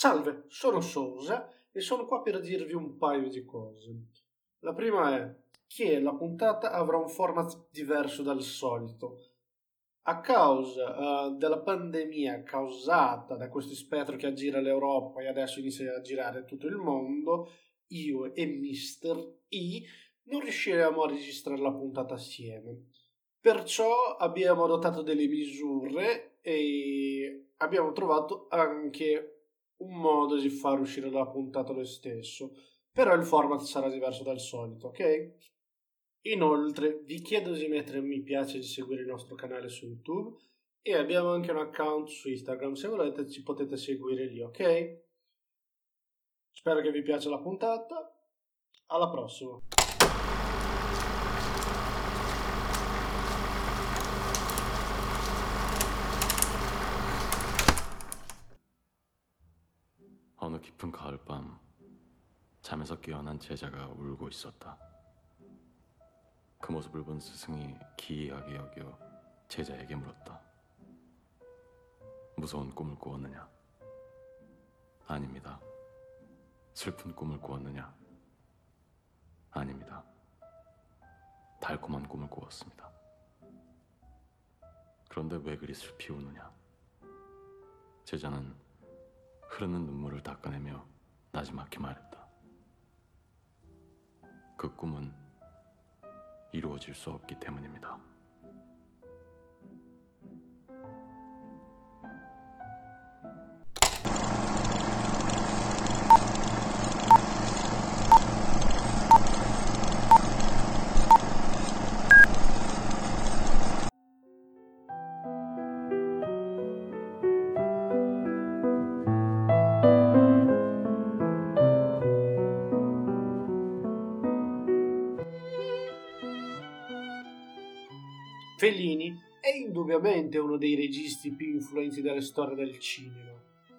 Salve, sono Sosa e sono qua per dirvi un paio di cose. La prima è che la puntata avrà un format diverso dal solito. A causa uh, della pandemia causata da questo spettro che aggira l'Europa e adesso inizia a girare tutto il mondo, io e Mr. E non riusciremo a registrare la puntata assieme. Perciò abbiamo adottato delle misure e abbiamo trovato anche un modo di far uscire la puntata lo stesso, però il format sarà diverso dal solito, ok? Inoltre vi chiedo di mettere un mi piace e di seguire il nostro canale su YouTube e abbiamo anche un account su Instagram, se volete ci potete seguire lì, ok? Spero che vi piaccia la puntata, alla prossima! 잠에서 깨어난 제자가 울고 있었다. 그 모습을 본 스승이 기이하게 여겨 제자에게 물었다. 무서운 꿈을 꾸었느냐? 아닙니다. 슬픈 꿈을 꾸었느냐? 아닙니다. 달콤한 꿈을 꾸었습니다. 그런데 왜 그리 슬피 우느냐? 제자는 흐르는 눈물을 닦아내며 나지막히 말했다. 그 꿈은 이루어질 수 없기 때문입니다. Fellini è indubbiamente uno dei registi più influenti della storia del cinema.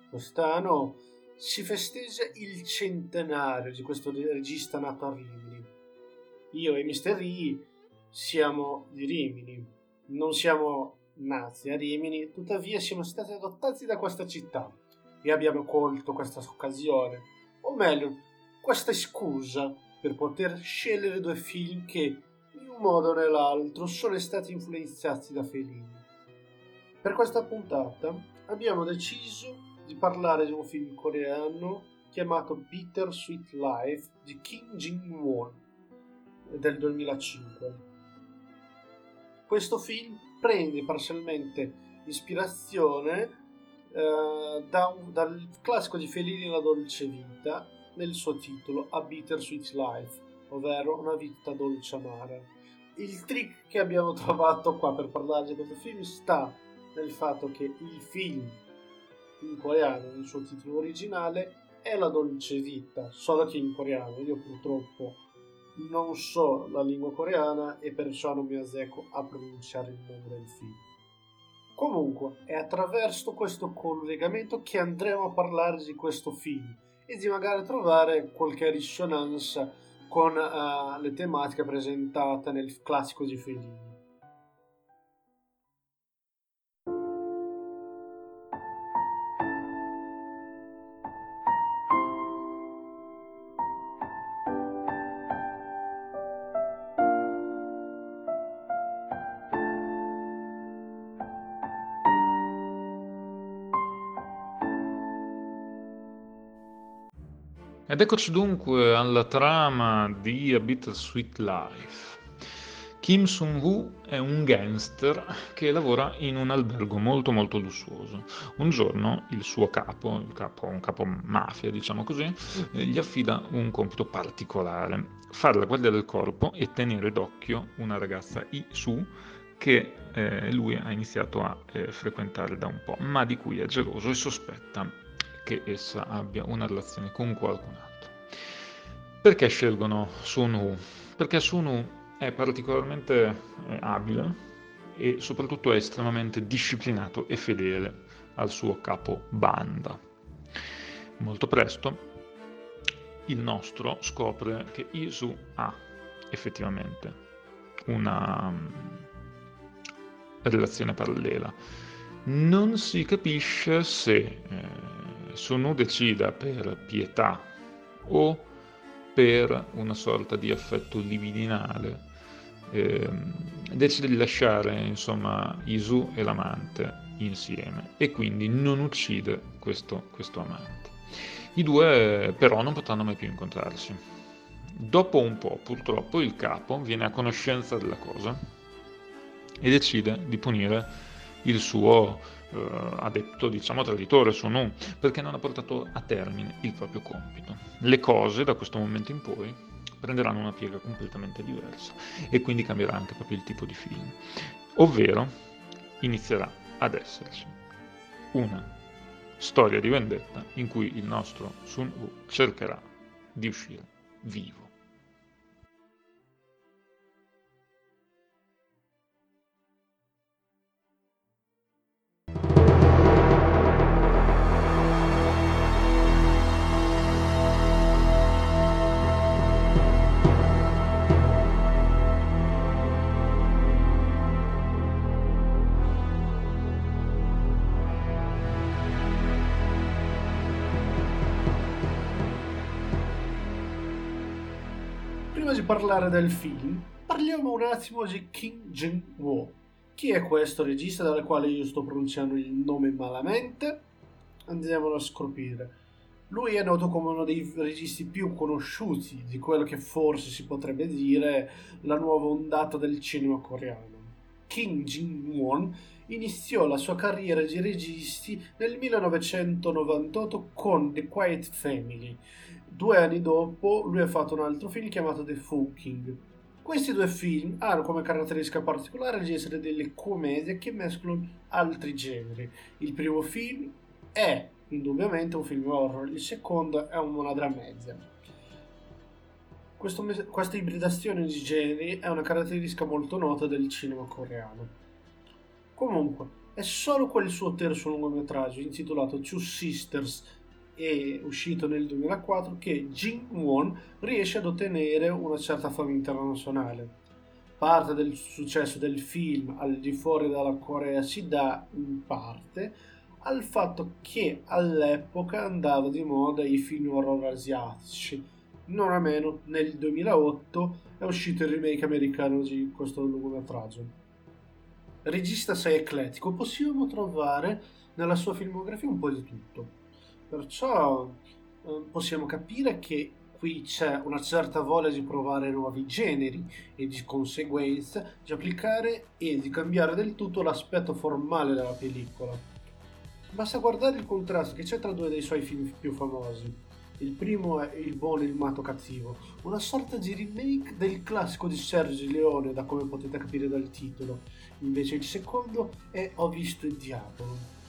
Quest'anno si festeggia il centenario di questo regista nato a Rimini. Io e Mr. E siamo di Rimini, non siamo nati a Rimini, tuttavia siamo stati adottati da questa città e abbiamo colto questa occasione, o meglio, questa scusa per poter scegliere due film che modo o nell'altro sono stati influenzati da Fellini. Per questa puntata abbiamo deciso di parlare di un film coreano chiamato Bitter Sweet Life di Kim Jin-won del 2005. Questo film prende parzialmente ispirazione eh, da dal classico di Fellini La dolce vita nel suo titolo A Bitter Sweet Life, ovvero una vita dolce amara il trick che abbiamo trovato qua per parlare di questo film sta nel fatto che il film in coreano, nel suo titolo originale, è La dolce vita, solo che in coreano. Io purtroppo non so la lingua coreana e perciò non mi azzecco a pronunciare il nome del film. Comunque, è attraverso questo collegamento che andremo a parlare di questo film e di magari trovare qualche risonanza con uh, le tematiche presentate nel classico di Fellini. Ed eccoci dunque alla trama di A Bittersweet Life. Kim Sung-woo è un gangster che lavora in un albergo molto molto lussuoso. Un giorno il suo capo, il capo un capo mafia diciamo così, eh, gli affida un compito particolare, fare la guardia del corpo e tenere d'occhio una ragazza Isu che eh, lui ha iniziato a eh, frequentare da un po', ma di cui è geloso e sospetta che essa abbia una relazione con qualcun altro. Perché scelgono Sun-Hu? Perché Sun-Hu è particolarmente eh, abile e soprattutto è estremamente disciplinato e fedele al suo capo banda. Molto presto il nostro scopre che Isu ha effettivamente una um, relazione parallela. Non si capisce se eh, Sonu decida per pietà o per una sorta di affetto libidinale, eh, decide di lasciare insomma Isu e l'amante insieme e quindi non uccide questo, questo amante. I due però non potranno mai più incontrarsi. Dopo un po', purtroppo, il capo viene a conoscenza della cosa e decide di punire il suo eh, adepto, diciamo traditore, Sonu, perché non ha portato a termine il proprio compito. Le cose da questo momento in poi prenderanno una piega completamente diversa e quindi cambierà anche proprio il tipo di film. Ovvero inizierà ad esserci una storia di vendetta in cui il nostro Sun Wu cercherà di uscire vivo. Parlare del film, parliamo un attimo di Kim Jong-woo. Chi è questo regista dal quale io sto pronunciando il nome malamente? Andiamolo a scoprire. Lui è noto come uno dei registi più conosciuti di quello che forse si potrebbe dire la nuova ondata del cinema coreano. Kim Jin-won iniziò la sua carriera di registi nel 1998 con The Quiet Family, Due anni dopo lui ha fatto un altro film chiamato The Fucking. Questi due film hanno come caratteristica particolare di essere delle commedie che mescolano altri generi. Il primo film è indubbiamente un film horror, il secondo è una drammedia. Questo, questa ibridazione di generi è una caratteristica molto nota del cinema coreano. Comunque, è solo quel suo terzo lungometraggio intitolato Two Sisters è uscito nel 2004 che Jin Won riesce ad ottenere una certa fama internazionale. Parte del successo del film al di fuori dalla Corea si dà in parte al fatto che all'epoca andava di moda i film horror asiatici. Non a meno, nel 2008 è uscito il remake americano di questo lungometraggio. Regista sei eclettico, possiamo trovare nella sua filmografia un po' di tutto Perciò eh, possiamo capire che qui c'è una certa voglia di provare nuovi generi e di conseguenza di applicare e di cambiare del tutto l'aspetto formale della pellicola. Basta guardare il contrasto che c'è tra due dei suoi film più famosi. Il primo è Il buono e il matto cattivo, una sorta di remake del classico di Sergio Leone, da come potete capire dal titolo. Invece il secondo è Ho visto il diavolo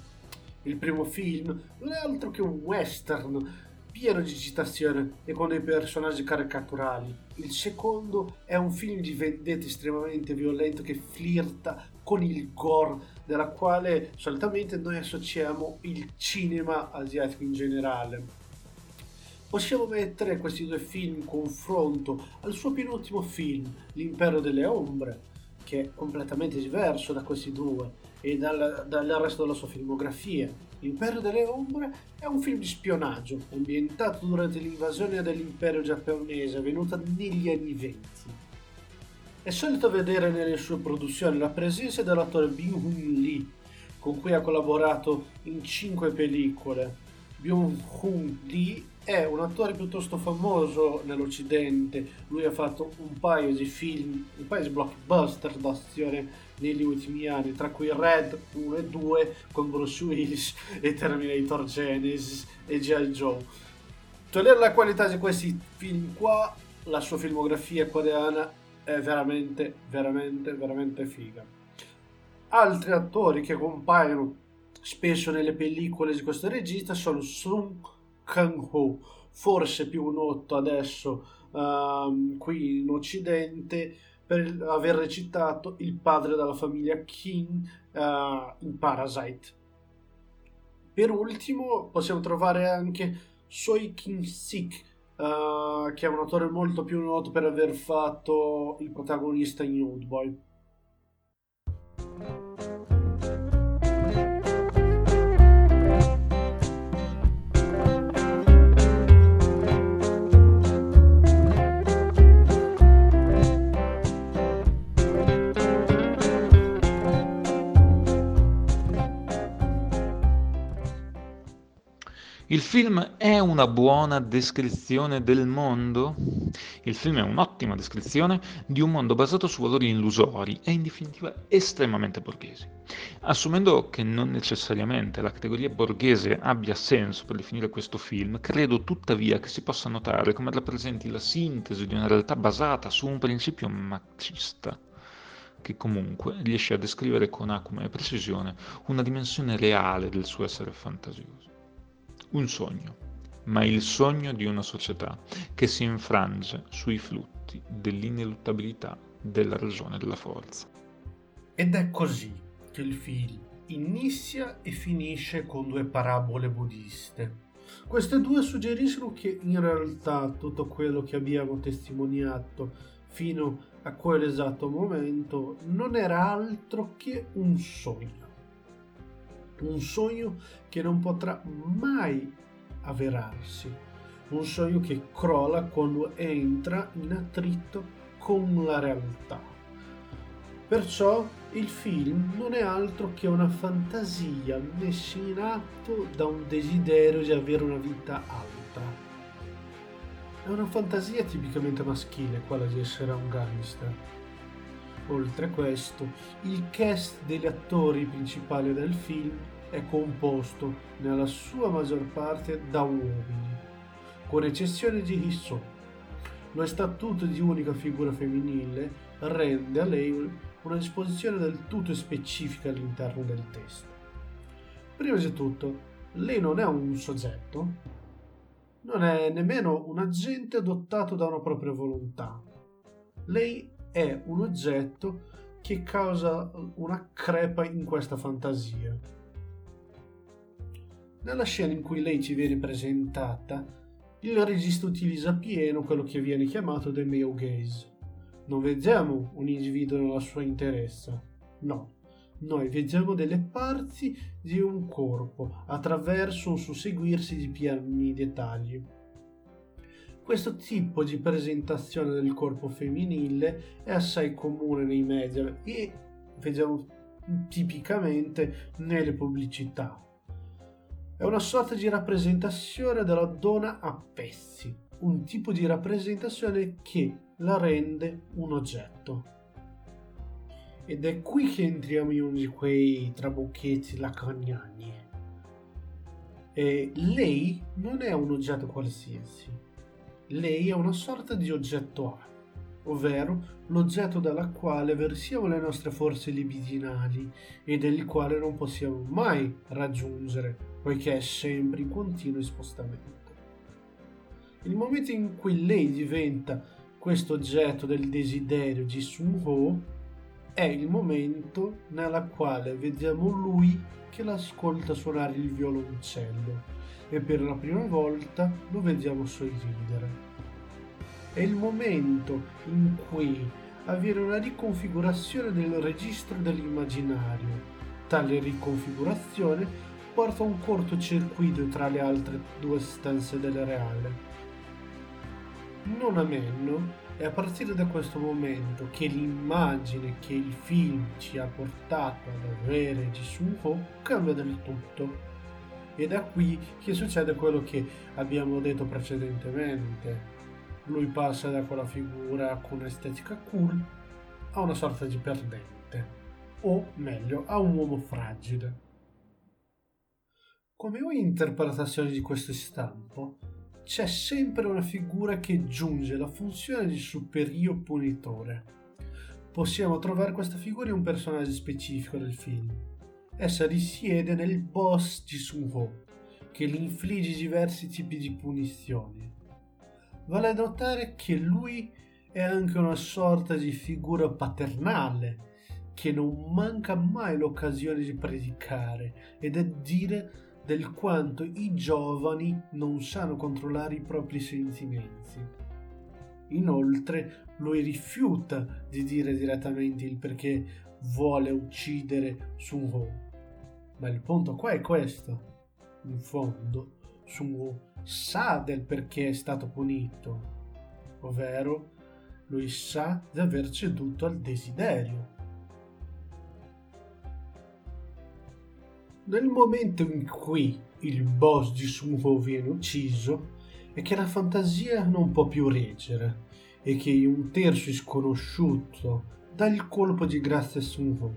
il primo film non è altro che un western pieno di citazione e con dei personaggi caricaturali. Il secondo è un film di vendetta estremamente violento che flirta con il gore, della quale solitamente noi associamo il cinema asiatico in generale. Possiamo mettere questi due film in confronto al suo penultimo film, L'impero delle ombre, che è completamente diverso da questi due e dal, dal resto della sua filmografia. L'impero delle ombre è un film di spionaggio ambientato durante l'invasione dell'impero giapponese avvenuta negli anni venti. È solito vedere nelle sue produzioni la presenza dell'attore Byung-Hun Lee, con cui ha collaborato in cinque pellicole. Byung-Hun Lee è un attore piuttosto famoso nell'Occidente. Lui ha fatto un paio di film, un paio di blockbuster d'azione negli ultimi anni, tra cui Red 1 e 2 con Bruce Willis e Terminator Genesis e G.I. Joe. Togliere la qualità di questi film qua, la sua filmografia coreana è veramente, veramente, veramente figa. Altri attori che compaiono spesso nelle pellicole di questo regista sono Sung Kang-ho, forse più noto adesso uh, qui in Occidente per aver recitato il padre della famiglia Kim uh, in Parasite. Per ultimo possiamo trovare anche Soi Kim-sik, uh, che è un attore molto più noto per aver fatto il protagonista in Oldboy. Il film è una buona descrizione del mondo? Il film è un'ottima descrizione di un mondo basato su valori illusori e in definitiva estremamente borghesi. Assumendo che non necessariamente la categoria borghese abbia senso per definire questo film, credo tuttavia che si possa notare come rappresenti la sintesi di una realtà basata su un principio machista che comunque riesce a descrivere con acume e precisione una dimensione reale del suo essere fantasioso. Un sogno, ma il sogno di una società che si infrange sui flutti dell'ineluttabilità della ragione della forza. Ed è così che il film inizia e finisce con due parabole buddiste. Queste due suggeriscono che in realtà tutto quello che abbiamo testimoniato fino a quell'esatto momento non era altro che un sogno. Un sogno che non potrà mai avverarsi. Un sogno che crolla quando entra in attrito con la realtà. Perciò il film non è altro che una fantasia messa in atto da un desiderio di avere una vita alta è una fantasia tipicamente maschile quella di essere un gangster. Oltre a questo, il cast degli attori principali del film è composto nella sua maggior parte da uomini, con eccezione di Hissou. Lo statuto di unica figura femminile rende a lei una disposizione del tutto specifica all'interno del testo. Prima di tutto, lei non è un soggetto, non è nemmeno un agente dotato da una propria volontà. Lei è un oggetto che causa una crepa in questa fantasia. Nella scena in cui lei ci viene presentata, il regista utilizza pieno quello che viene chiamato the male gaze. Non vediamo un individuo nella sua interezza, no, noi vediamo delle parti di un corpo attraverso un susseguirsi di piani dettagli. Questo tipo di presentazione del corpo femminile è assai comune nei media e vediamo tipicamente nelle pubblicità. È una sorta di rappresentazione della donna a pezzi, un tipo di rappresentazione che la rende un oggetto. Ed è qui che entriamo in uno di quei trabucchetti lacaniani. E lei non è un oggetto qualsiasi. Lei è una sorta di oggetto A, ovvero l'oggetto dalla quale versiamo le nostre forze libidinali e del quale non possiamo mai raggiungere, poiché è sempre in continuo spostamento. Il momento in cui lei diventa questo oggetto del desiderio di Sun Ho è il momento nella quale vediamo lui che l'ascolta suonare il violoncello e per la prima volta lo vediamo sorridere. È il momento in cui avviene una riconfigurazione del registro dell'immaginario. Tale riconfigurazione porta un cortocircuito tra le altre due stanze del reale. Non a meno è a partire da questo momento che l'immagine che il film ci ha portato ad avere di Suho cambia del tutto. E da qui che succede quello che abbiamo detto precedentemente. Lui passa da quella figura con estetica cool a una sorta di perdente, o meglio, a un uomo fragile. Come ogni interpretazione di questo stampo, c'è sempre una figura che giunge alla funzione di superiore punitore. Possiamo trovare questa figura in un personaggio specifico del film. Essa risiede nel boss di Sun-Ho, che gli infligge diversi tipi di punizioni. Vale a notare che lui è anche una sorta di figura paternale, che non manca mai l'occasione di predicare ed è dire del quanto i giovani non sanno controllare i propri sentimenti. Inoltre lui rifiuta di dire direttamente il perché vuole uccidere Sun Ho. Ma il punto qua è questo. In fondo, Sun Ho sa del perché è stato punito, ovvero lui sa di aver ceduto al desiderio Nel momento in cui il boss di Sunho viene ucciso e che la fantasia non può più reggere e che un terzo sconosciuto dà il colpo di grazia a Sunho.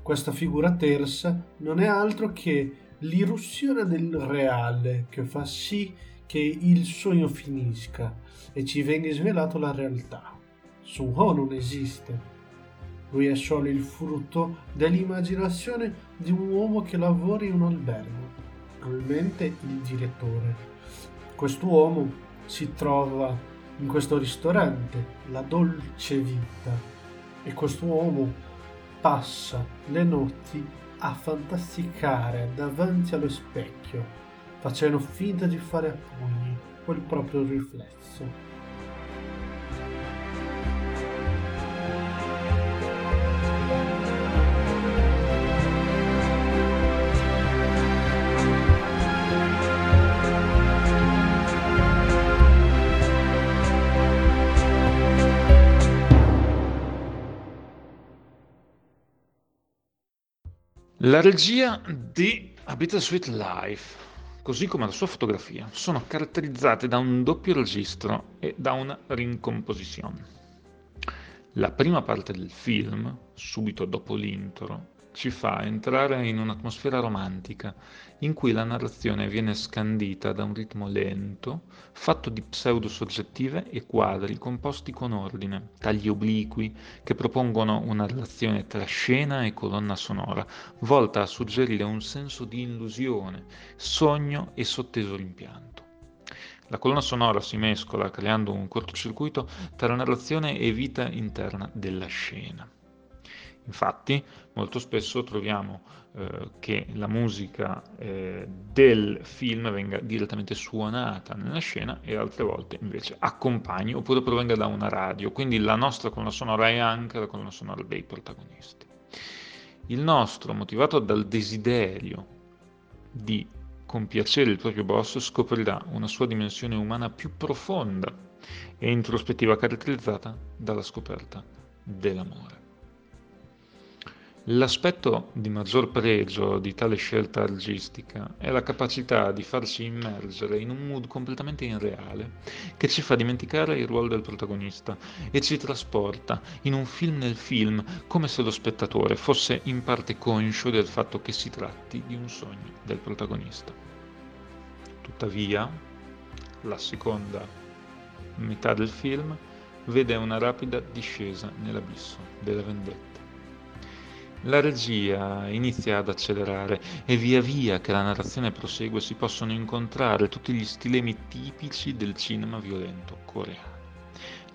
Questa figura terza non è altro che l'irruzione del reale che fa sì che il sogno finisca e ci venga svelato la realtà. Sunho non esiste. Lui è solo il frutto dell'immaginazione di un uomo che lavora in un albergo, probabilmente il direttore. Quest'uomo si trova in questo ristorante, la dolce vita, e quest'uomo passa le notti a fantasticare davanti allo specchio, facendo finta di fare a pugni quel proprio riflesso. La regia di A Bittersweet Life, così come la sua fotografia, sono caratterizzate da un doppio registro e da una rincomposizione. La prima parte del film, subito dopo l'intro, ci fa entrare in un'atmosfera romantica in cui la narrazione viene scandita da un ritmo lento, fatto di pseudo-soggettive e quadri composti con ordine, tagli obliqui che propongono una relazione tra scena e colonna sonora, volta a suggerire un senso di illusione, sogno e sotteso rimpianto. La colonna sonora si mescola creando un cortocircuito tra narrazione e vita interna della scena. Infatti, molto spesso troviamo eh, che la musica eh, del film venga direttamente suonata nella scena e altre volte invece accompagni oppure provenga da una radio, quindi la nostra colonna sonora è anche la colonna sonora dei protagonisti. Il nostro, motivato dal desiderio di compiacere il proprio boss, scoprirà una sua dimensione umana più profonda e introspettiva caratterizzata dalla scoperta dell'amore. L'aspetto di maggior pregio di tale scelta argistica è la capacità di farci immergere in un mood completamente irreale, che ci fa dimenticare il ruolo del protagonista e ci trasporta in un film nel film, come se lo spettatore fosse in parte conscio del fatto che si tratti di un sogno del protagonista. Tuttavia, la seconda metà del film vede una rapida discesa nell'abisso della vendetta la regia inizia ad accelerare e via via che la narrazione prosegue si possono incontrare tutti gli stilemi tipici del cinema violento coreano.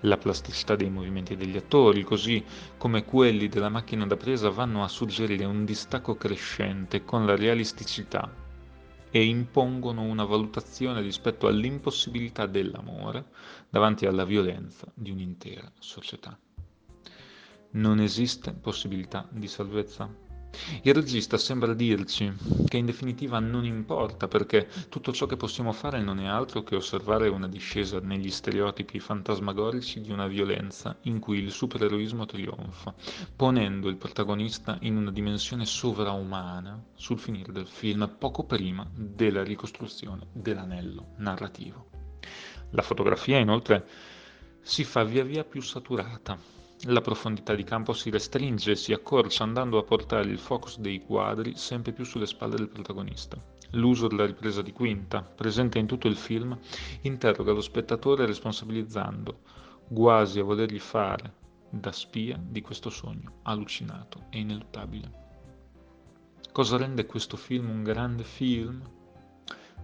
La plasticità dei movimenti degli attori, così come quelli della macchina da presa, vanno a suggerire un distacco crescente con la realisticità e impongono una valutazione rispetto all'impossibilità dell'amore davanti alla violenza di un'intera società non esiste possibilità di salvezza. Il regista sembra dirci che in definitiva non importa perché tutto ciò che possiamo fare non è altro che osservare una discesa negli stereotipi fantasmagorici di una violenza in cui il supereroismo trionfa, ponendo il protagonista in una dimensione sovraumana sul finire del film poco prima della ricostruzione dell'anello narrativo. La fotografia inoltre si fa via via più saturata la profondità di campo si restringe e si accorcia andando a portare il focus dei quadri sempre più sulle spalle del protagonista. L'uso della ripresa di quinta, presente in tutto il film, interroga lo spettatore responsabilizzando, quasi a volergli fare da spia di questo sogno allucinato e ineluttabile. Cosa rende questo film un grande film?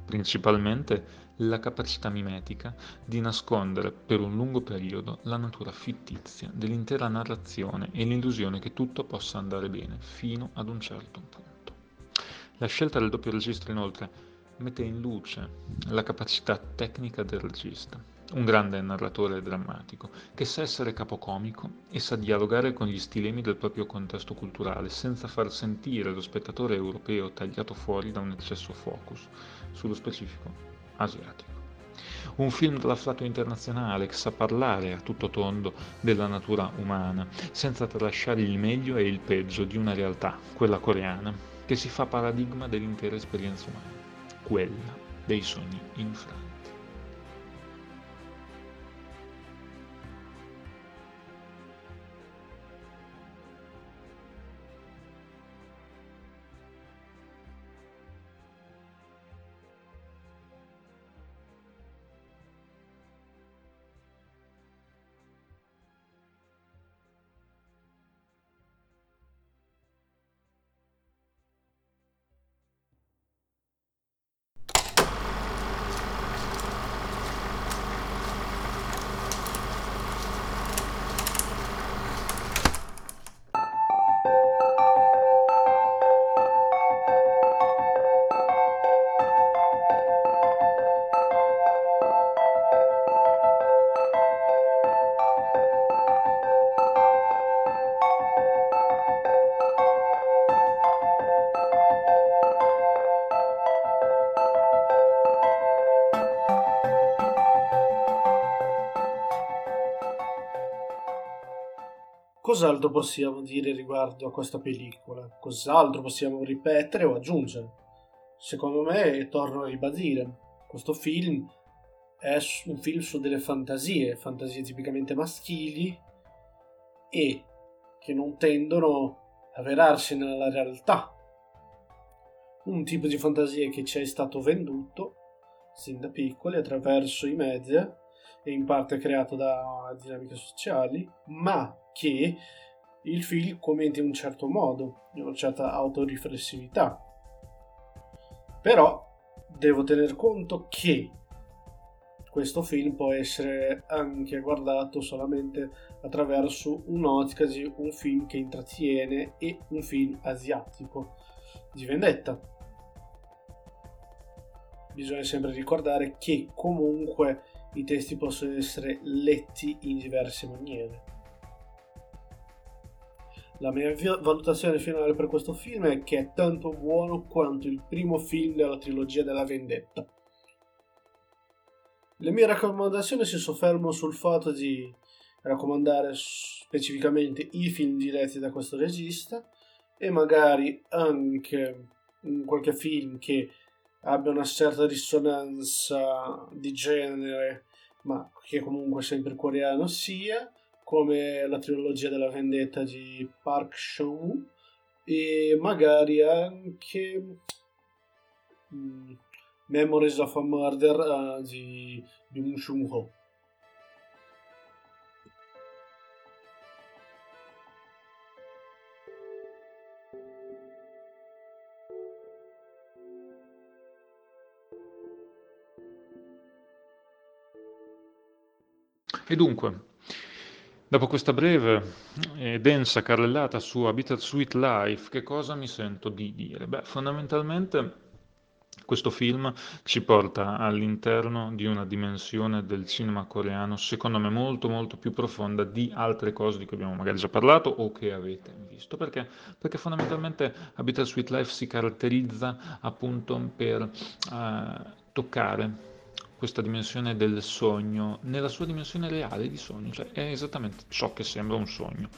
Principalmente la capacità mimetica di nascondere per un lungo periodo la natura fittizia dell'intera narrazione e l'illusione che tutto possa andare bene fino ad un certo punto. La scelta del doppio registro inoltre mette in luce la capacità tecnica del regista, un grande narratore drammatico, che sa essere capocomico e sa dialogare con gli stilemi del proprio contesto culturale, senza far sentire lo spettatore europeo tagliato fuori da un eccesso focus sullo specifico asiatico. Un film dall'afflato internazionale che sa parlare a tutto tondo della natura umana, senza tralasciare il meglio e il peggio di una realtà, quella coreana, che si fa paradigma dell'intera esperienza umana. quella dei sogni infranti. Cos'altro possiamo dire riguardo a questa pellicola? Cos'altro possiamo ripetere o aggiungere? Secondo me, torno a ribadire, questo film è un film su delle fantasie, fantasie tipicamente maschili e che non tendono a verarsi nella realtà. Un tipo di fantasia che ci è stato venduto sin da piccoli attraverso i media e in parte creato da dinamiche sociali, ma che il film commenti in un certo modo, in una certa autoriflessività. Però devo tener conto che questo film può essere anche guardato solamente attraverso un'ottica di un film che intrattiene e un film asiatico di vendetta. Bisogna sempre ricordare che comunque i testi possono essere letti in diverse maniere. La mia valutazione finale per questo film è che è tanto buono quanto il primo film della trilogia della vendetta. Le mie raccomandazioni si soffermano sul fatto di raccomandare specificamente i film diretti da questo regista e magari anche qualche film che abbia una certa risonanza di genere, ma che comunque sempre coreano sia, come la trilogia della vendetta di Park Chan-woo e magari anche mm, Memories of a Murder uh, di Byung Chun E dunque, Dopo questa breve e densa carrellata su Habitat Sweet Life, che cosa mi sento di dire? Beh, fondamentalmente questo film ci porta all'interno di una dimensione del cinema coreano, secondo me molto molto più profonda di altre cose di cui abbiamo magari già parlato o che avete visto. Perché? Perché fondamentalmente Habitat Sweet Life si caratterizza appunto per uh, toccare questa dimensione del sogno nella sua dimensione reale di sogno, cioè è esattamente ciò che sembra un sogno,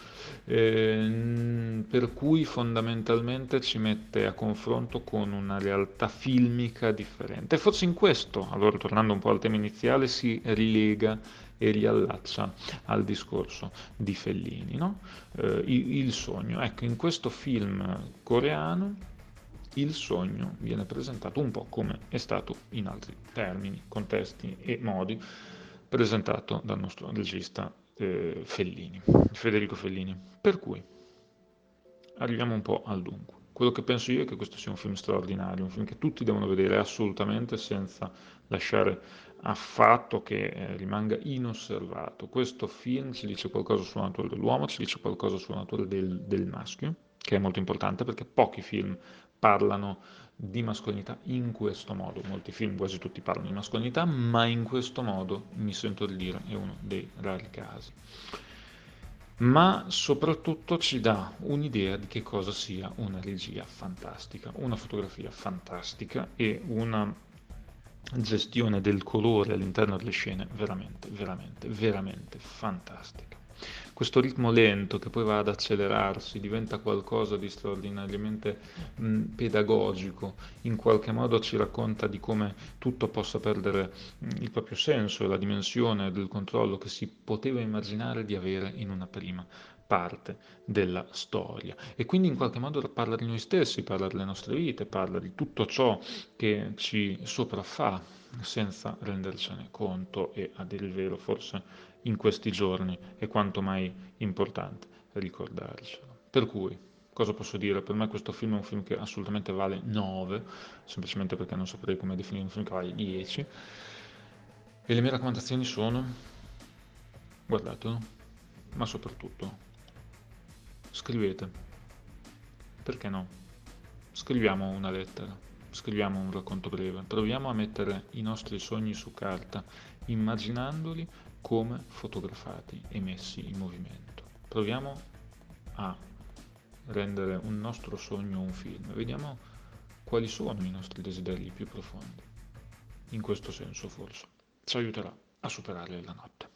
eh, per cui fondamentalmente ci mette a confronto con una realtà filmica differente. Forse in questo, allora tornando un po' al tema iniziale, si rilega e riallaccia al discorso di Fellini, no? eh, il sogno. Ecco, in questo film coreano il sogno viene presentato un po' come è stato in altri termini, contesti e modi presentato dal nostro regista eh, Fellini, Federico Fellini. Per cui arriviamo un po' al dunque. Quello che penso io è che questo sia un film straordinario, un film che tutti devono vedere assolutamente senza lasciare affatto che eh, rimanga inosservato. Questo film ci dice qualcosa sulla natura dell'uomo, ci dice qualcosa sulla natura del, del maschio, che è molto importante perché pochi film parlano di mascolinità in questo modo. Molti film, quasi tutti, parlano di mascolinità, ma in questo modo, mi sento di dire, è uno dei rari casi. Ma soprattutto ci dà un'idea di che cosa sia una regia fantastica, una fotografia fantastica e una gestione del colore all'interno delle scene veramente, veramente, veramente fantastica. Questo ritmo lento che poi va ad accelerarsi, diventa qualcosa di straordinariamente mh, pedagogico, in qualche modo ci racconta di come tutto possa perdere mh, il proprio senso e la dimensione del controllo che si poteva immaginare di avere in una prima parte della storia. E quindi in qualche modo parla di noi stessi, parla delle nostre vite, parla di tutto ciò che ci sopraffa senza rendercene conto. E a dire il vero forse in questi giorni è quanto mai importante ricordarcelo. Per cui, cosa posso dire? Per me questo film è un film che assolutamente vale 9, semplicemente perché non saprei come definire un film che vale 10. E le mie raccomandazioni sono, guardatelo, ma soprattutto scrivete. Perché no? Scriviamo una lettera, scriviamo un racconto breve, proviamo a mettere i nostri sogni su carta, immaginandoli come fotografati e messi in movimento. Proviamo a rendere un nostro sogno un film, vediamo quali sono i nostri desideri più profondi. In questo senso forse ci aiuterà a superare la notte.